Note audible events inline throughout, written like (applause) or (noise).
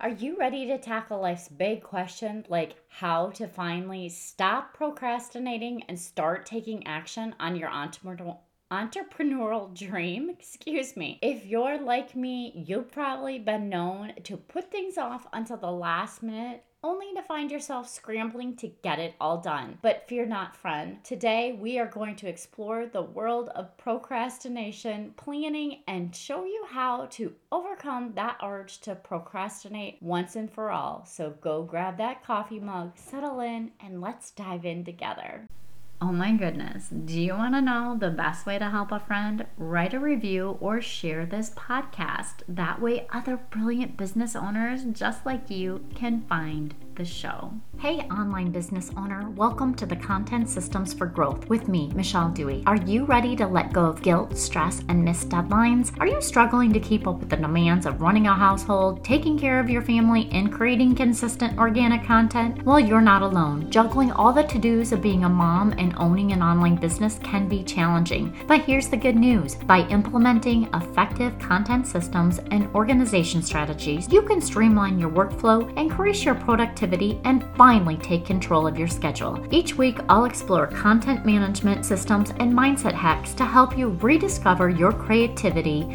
Are you ready to tackle life's big question, like how to finally stop procrastinating and start taking action on your entrepreneurial? entrepreneurial dream, (laughs) excuse me. If you're like me, you've probably been known to put things off until the last minute only to find yourself scrambling to get it all done. But fear not, friend. Today, we are going to explore the world of procrastination, planning, and show you how to overcome that urge to procrastinate once and for all. So go grab that coffee mug, settle in, and let's dive in together. Oh my goodness. Do you want to know the best way to help a friend? Write a review or share this podcast. That way, other brilliant business owners just like you can find the show. Hey, online business owner, welcome to the Content Systems for Growth with me, Michelle Dewey. Are you ready to let go of guilt, stress, and missed deadlines? Are you struggling to keep up with the demands of running a household, taking care of your family, and creating consistent organic content? Well, you're not alone. Juggling all the to dos of being a mom and owning an online business can be challenging. But here's the good news by implementing effective content systems and organization strategies, you can streamline your workflow, increase your productivity productivity, and finally take control of your schedule. Each week, I'll explore content management systems and mindset hacks to help you rediscover your creativity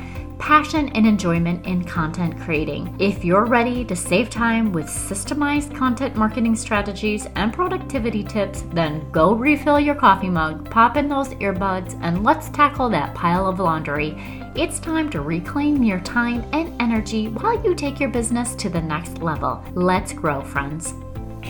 passion and enjoyment in content creating. If you're ready to save time with systemized content marketing strategies and productivity tips, then go refill your coffee mug, pop in those earbuds, and let's tackle that pile of laundry. It's time to reclaim your time and energy while you take your business to the next level. Let's grow, friends.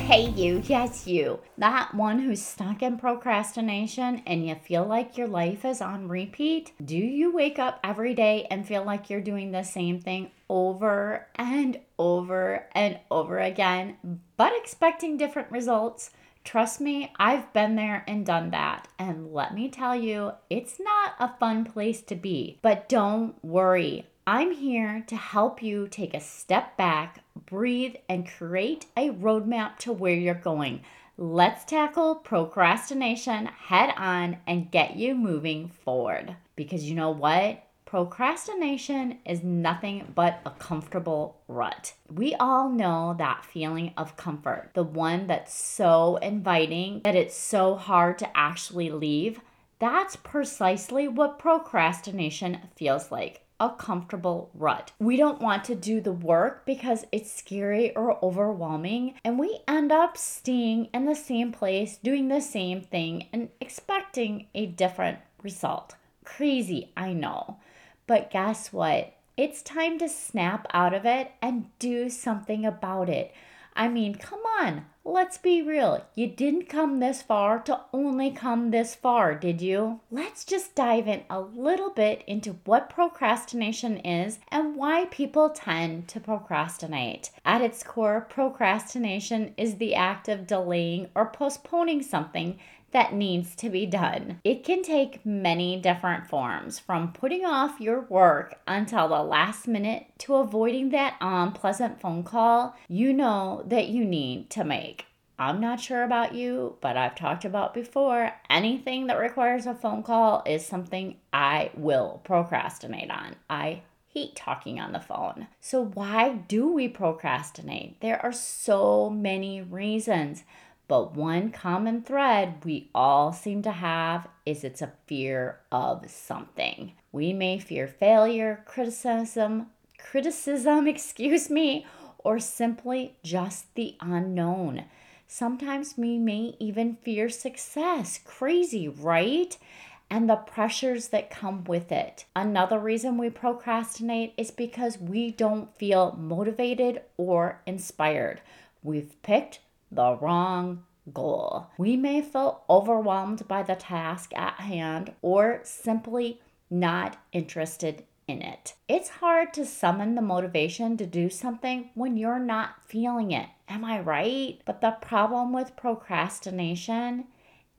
Hey, you, yes, you. That one who's stuck in procrastination and you feel like your life is on repeat. Do you wake up every day and feel like you're doing the same thing over and over and over again, but expecting different results? Trust me, I've been there and done that. And let me tell you, it's not a fun place to be. But don't worry, I'm here to help you take a step back, breathe, and create a roadmap to where you're going. Let's tackle procrastination head on and get you moving forward. Because you know what? Procrastination is nothing but a comfortable rut. We all know that feeling of comfort, the one that's so inviting that it's so hard to actually leave. That's precisely what procrastination feels like a comfortable rut. We don't want to do the work because it's scary or overwhelming, and we end up staying in the same place, doing the same thing, and expecting a different result. Crazy, I know. But guess what? It's time to snap out of it and do something about it. I mean, come on, let's be real. You didn't come this far to only come this far, did you? Let's just dive in a little bit into what procrastination is and why people tend to procrastinate. At its core, procrastination is the act of delaying or postponing something that needs to be done. It can take many different forms, from putting off your work until the last minute to avoiding that unpleasant phone call you know that you need to make. I'm not sure about you, but I've talked about before anything that requires a phone call is something I will procrastinate on. I hate talking on the phone. So, why do we procrastinate? There are so many reasons. But one common thread we all seem to have is it's a fear of something. We may fear failure, criticism, criticism, (laughs) excuse me, or simply just the unknown. Sometimes we may even fear success. Crazy, right? And the pressures that come with it. Another reason we procrastinate is because we don't feel motivated or inspired. We've picked the wrong goal. We may feel overwhelmed by the task at hand or simply not interested in it. It's hard to summon the motivation to do something when you're not feeling it. Am I right? But the problem with procrastination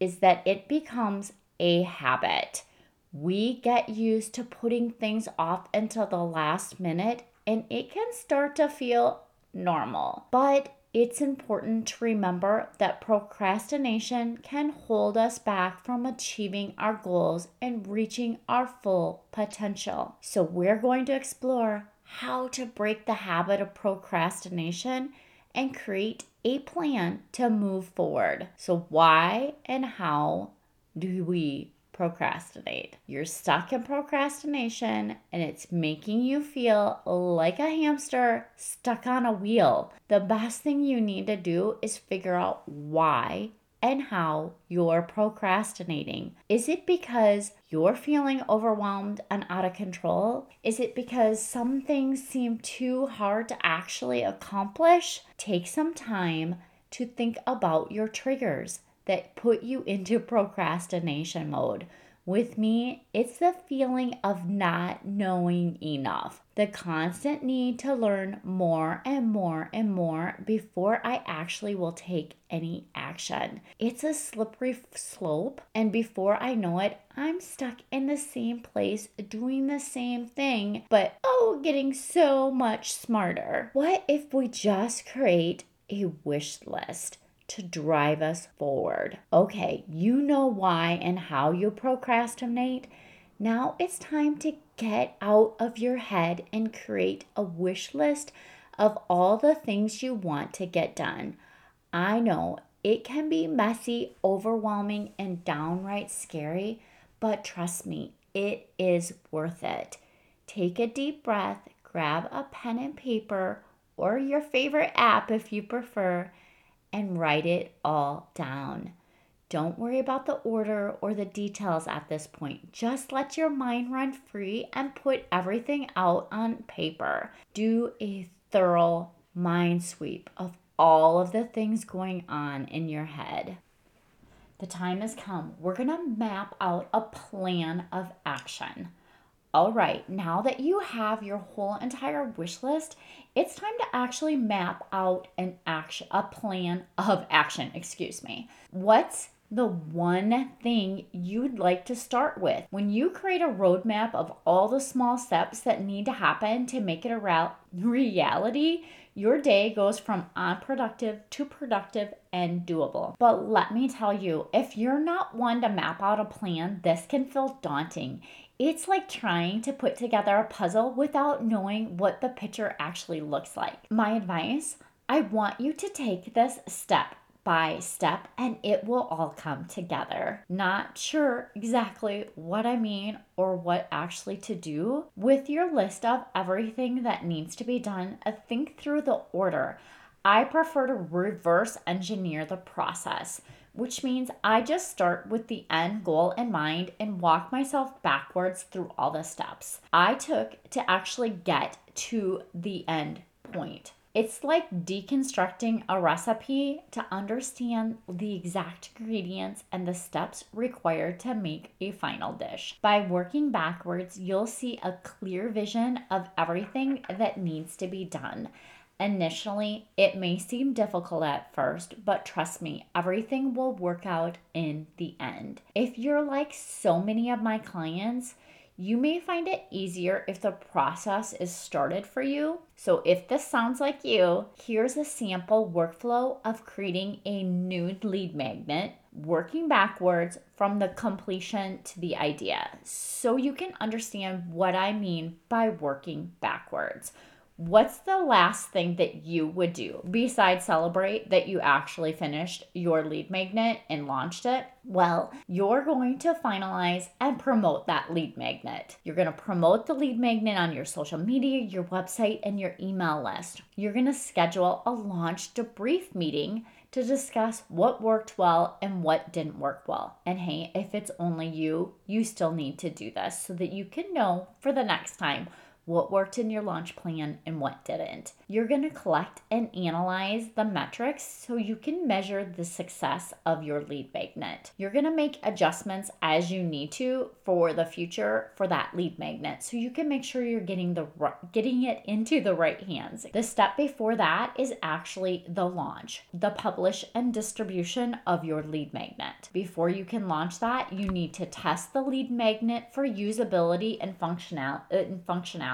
is that it becomes a habit. We get used to putting things off until the last minute and it can start to feel normal. But it's important to remember that procrastination can hold us back from achieving our goals and reaching our full potential. So, we're going to explore how to break the habit of procrastination and create a plan to move forward. So, why and how do we procrastinate? You're stuck in procrastination and it's making you feel like a hamster stuck on a wheel. The best thing you need to do is figure out why and how you're procrastinating. Is it because you're feeling overwhelmed and out of control? Is it because some things seem too hard to actually accomplish? Take some time to think about your triggers that put you into procrastination mode. With me, it's the feeling of not knowing enough, the constant need to learn more and more and more before I actually will take any action. It's a slippery slope, and before I know it, I'm stuck in the same place doing the same thing, but oh, getting so much smarter. What if we just create a wish list? To drive us forward. Okay, you know why and how you procrastinate. Now it's time to get out of your head and create a wish list of all the things you want to get done. I know it can be messy, overwhelming, and downright scary, but trust me, it is worth it. Take a deep breath, grab a pen and paper or your favorite app if you prefer and write it all down. Don't worry about the order or the details at this point. Just let your mind run free and put everything out on paper. Do a thorough mind sweep of all of the things going on in your head. The time has come. We're going to map out a plan of action. All right, now that you have your whole entire wish list, it's time to actually map out an action, a plan of action, excuse me. What's the one thing you'd like to start with. When you create a roadmap of all the small steps that need to happen to make it a reality, your day goes from unproductive to productive and doable. But let me tell you, if you're not one to map out a plan, this can feel daunting. It's like trying to put together a puzzle without knowing what the picture actually looks like. My advice I want you to take this step by step and it will all come together. Not sure exactly what I mean or what actually to do. With your list of everything that needs to be done, think through the order. I prefer to reverse engineer the process which means I just start with the end goal in mind and walk myself backwards through all the steps I took to actually get to the end point. It's like deconstructing a recipe to understand the exact ingredients and the steps required to make a final dish. By working backwards, you'll see a clear vision of everything that needs to be done Initially, it may seem difficult at first, but trust me, everything will work out in the end. If you're like so many of my clients, you may find it easier if the process is started for you. So, if this sounds like you, here's a sample workflow of creating a nude lead magnet, working backwards from the completion to the idea, so you can understand what I mean by working backwards. What's the last thing that you would do besides celebrate that you actually finished your lead magnet and launched it? Well, you're going to finalize and promote that lead magnet. You're going to promote the lead magnet on your social media, your website, and your email list. You're going to schedule a launch debrief meeting to discuss what worked well and what didn't work well. And hey, if it's only you, you still need to do this so that you can know for the next time what worked in your launch plan and what didn't. You're going to collect and analyze the metrics so you can measure the success of your lead magnet. You're going to make adjustments as you need to for the future for that lead magnet so you can make sure you're getting the getting it into the right hands. The step before that is actually the launch, the publish and distribution of your lead magnet. Before you can launch that, you need to test the lead magnet for usability and functional uh, and functionality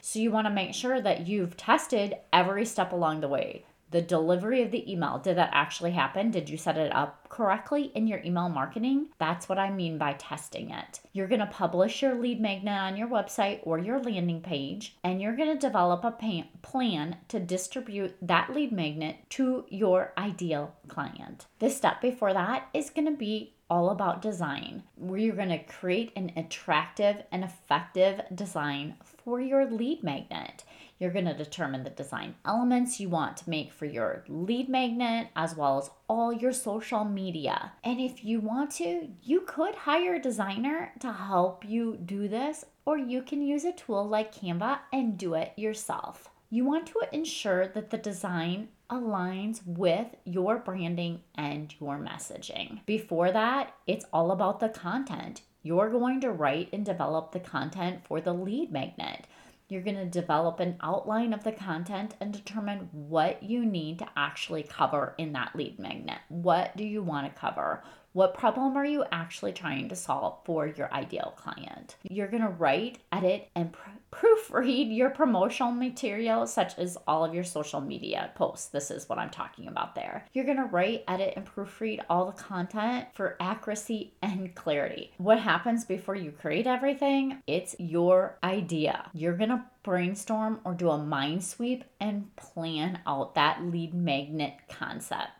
so you want to make sure that you've tested every step along the way. The delivery of the email, did that actually happen? Did you set it up correctly in your email marketing? That's what I mean by testing it. You're going to publish your lead magnet on your website or your landing page, and you're going to develop a plan to distribute that lead magnet to your ideal client. The step before that is going to be all about design, where you're going to create an attractive and effective design for your lead magnet. You're going to determine the design elements you want to make for your lead magnet as well as all your social media. And if you want to, you could hire a designer to help you do this, or you can use a tool like Canva and do it yourself. You want to ensure that the design aligns with your branding and your messaging. Before that, it's all about the content. You're going to write and develop the content for the lead magnet. You're going to develop an outline of the content and determine what you need to actually cover in that lead magnet. What do you want to cover? What problem are you actually trying to solve for your ideal client? You're going to write, edit, and pr- proofread your promotional material, such as all of your social media posts. This is what I'm talking about there. You're to write, edit, and proofread all the content for accuracy and clarity. What happens before you create everything? It's your idea. You're to brainstorm or do a mind sweep and plan out that lead magnet concept.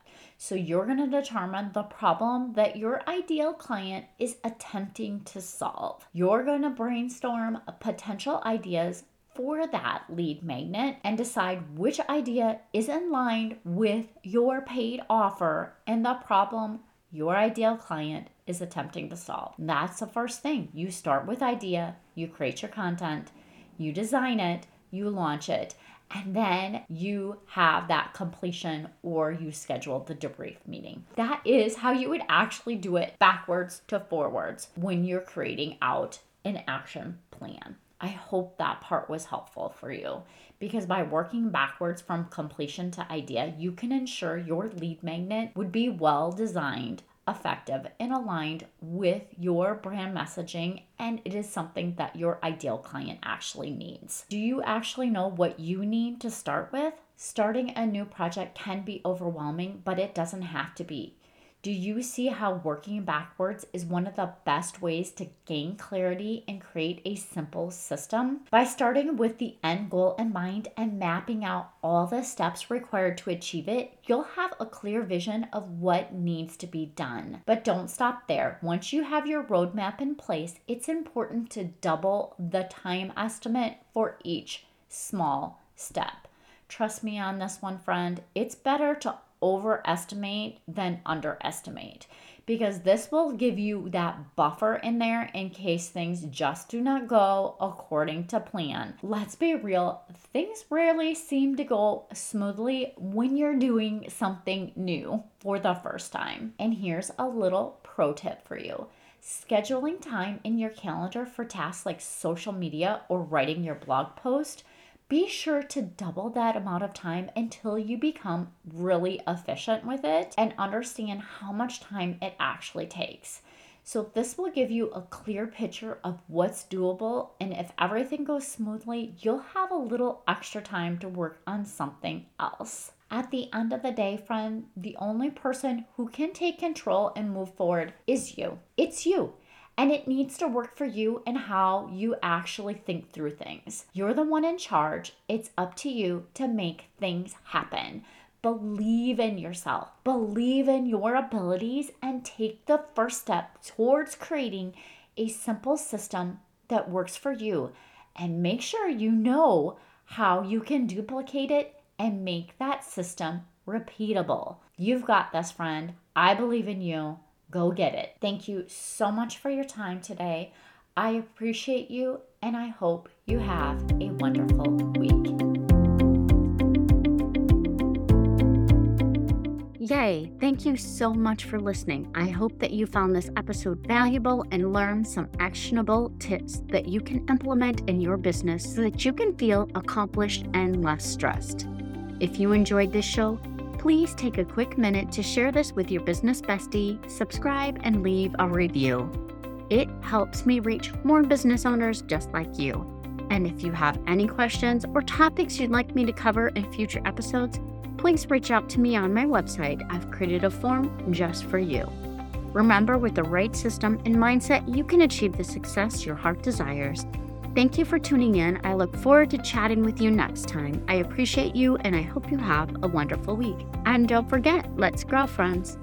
So you're going to determine the problem that your ideal client is attempting to solve. You're going to brainstorm potential ideas for that lead magnet and decide which idea is in line with your paid offer and the problem your ideal client is attempting to solve. That's the first thing. You start with idea, you create your content, you design it, you launch it, and then you have that completion or you schedule the debrief meeting. That is how you would actually do it backwards to forwards when you're creating out an action plan. I hope that part was helpful for you because by working backwards from completion to idea, you can ensure your lead magnet would be well designed effective and aligned with your brand messaging, and it is something that your ideal client actually needs. Do you actually know what you need to start with? Starting a new project can be overwhelming, but it doesn't have to be. Do you see how working backwards is one of the best ways to gain clarity and create a simple system? By starting with the end goal in mind and mapping out all the steps required to achieve it, you'll have a clear vision of what needs to be done. But don't stop there. Once you have your roadmap in place, it's important to double the time estimate for each small step. Trust me on this one, friend. It's better to overestimate than underestimate because this will give you that buffer in there in case things just do not go according to plan. Let's be real, things rarely seem to go smoothly when you're doing something new for the first time. And here's a little pro tip for you. Scheduling time in your calendar for tasks like social media or writing your blog post be sure to double that amount of time until you become really efficient with it and understand how much time it actually takes. So, this will give you a clear picture of what's doable, and if everything goes smoothly, you'll have a little extra time to work on something else. At the end of the day, friend, the only person who can take control and move forward is you. It's you and it needs to work for you and how you actually think through things. You're the one in charge. It's up to you to make things happen. Believe in yourself, believe in your abilities, and take the first step towards creating a simple system that works for you. And make sure you know how you can duplicate it and make that system repeatable. You've got this, friend. I believe in you. Go get it. Thank you so much for your time today. I appreciate you and I hope you have a wonderful week. Yay! Thank you so much for listening. I hope that you found this episode valuable and learned some actionable tips that you can implement in your business so that you can feel accomplished and less stressed. If you enjoyed this show, please take a quick minute to share this with your business bestie, subscribe, and leave a review. It helps me reach more business owners just like you. And if you have any questions or topics you'd like me to cover in future episodes, please reach out to me on my website. I've created a form just for you. Remember, with the right system and mindset, you can achieve the success your heart desires. Thank you for tuning in. I look forward to chatting with you next time. I appreciate you and I hope you have a wonderful week. And don't forget, let's grow, friends.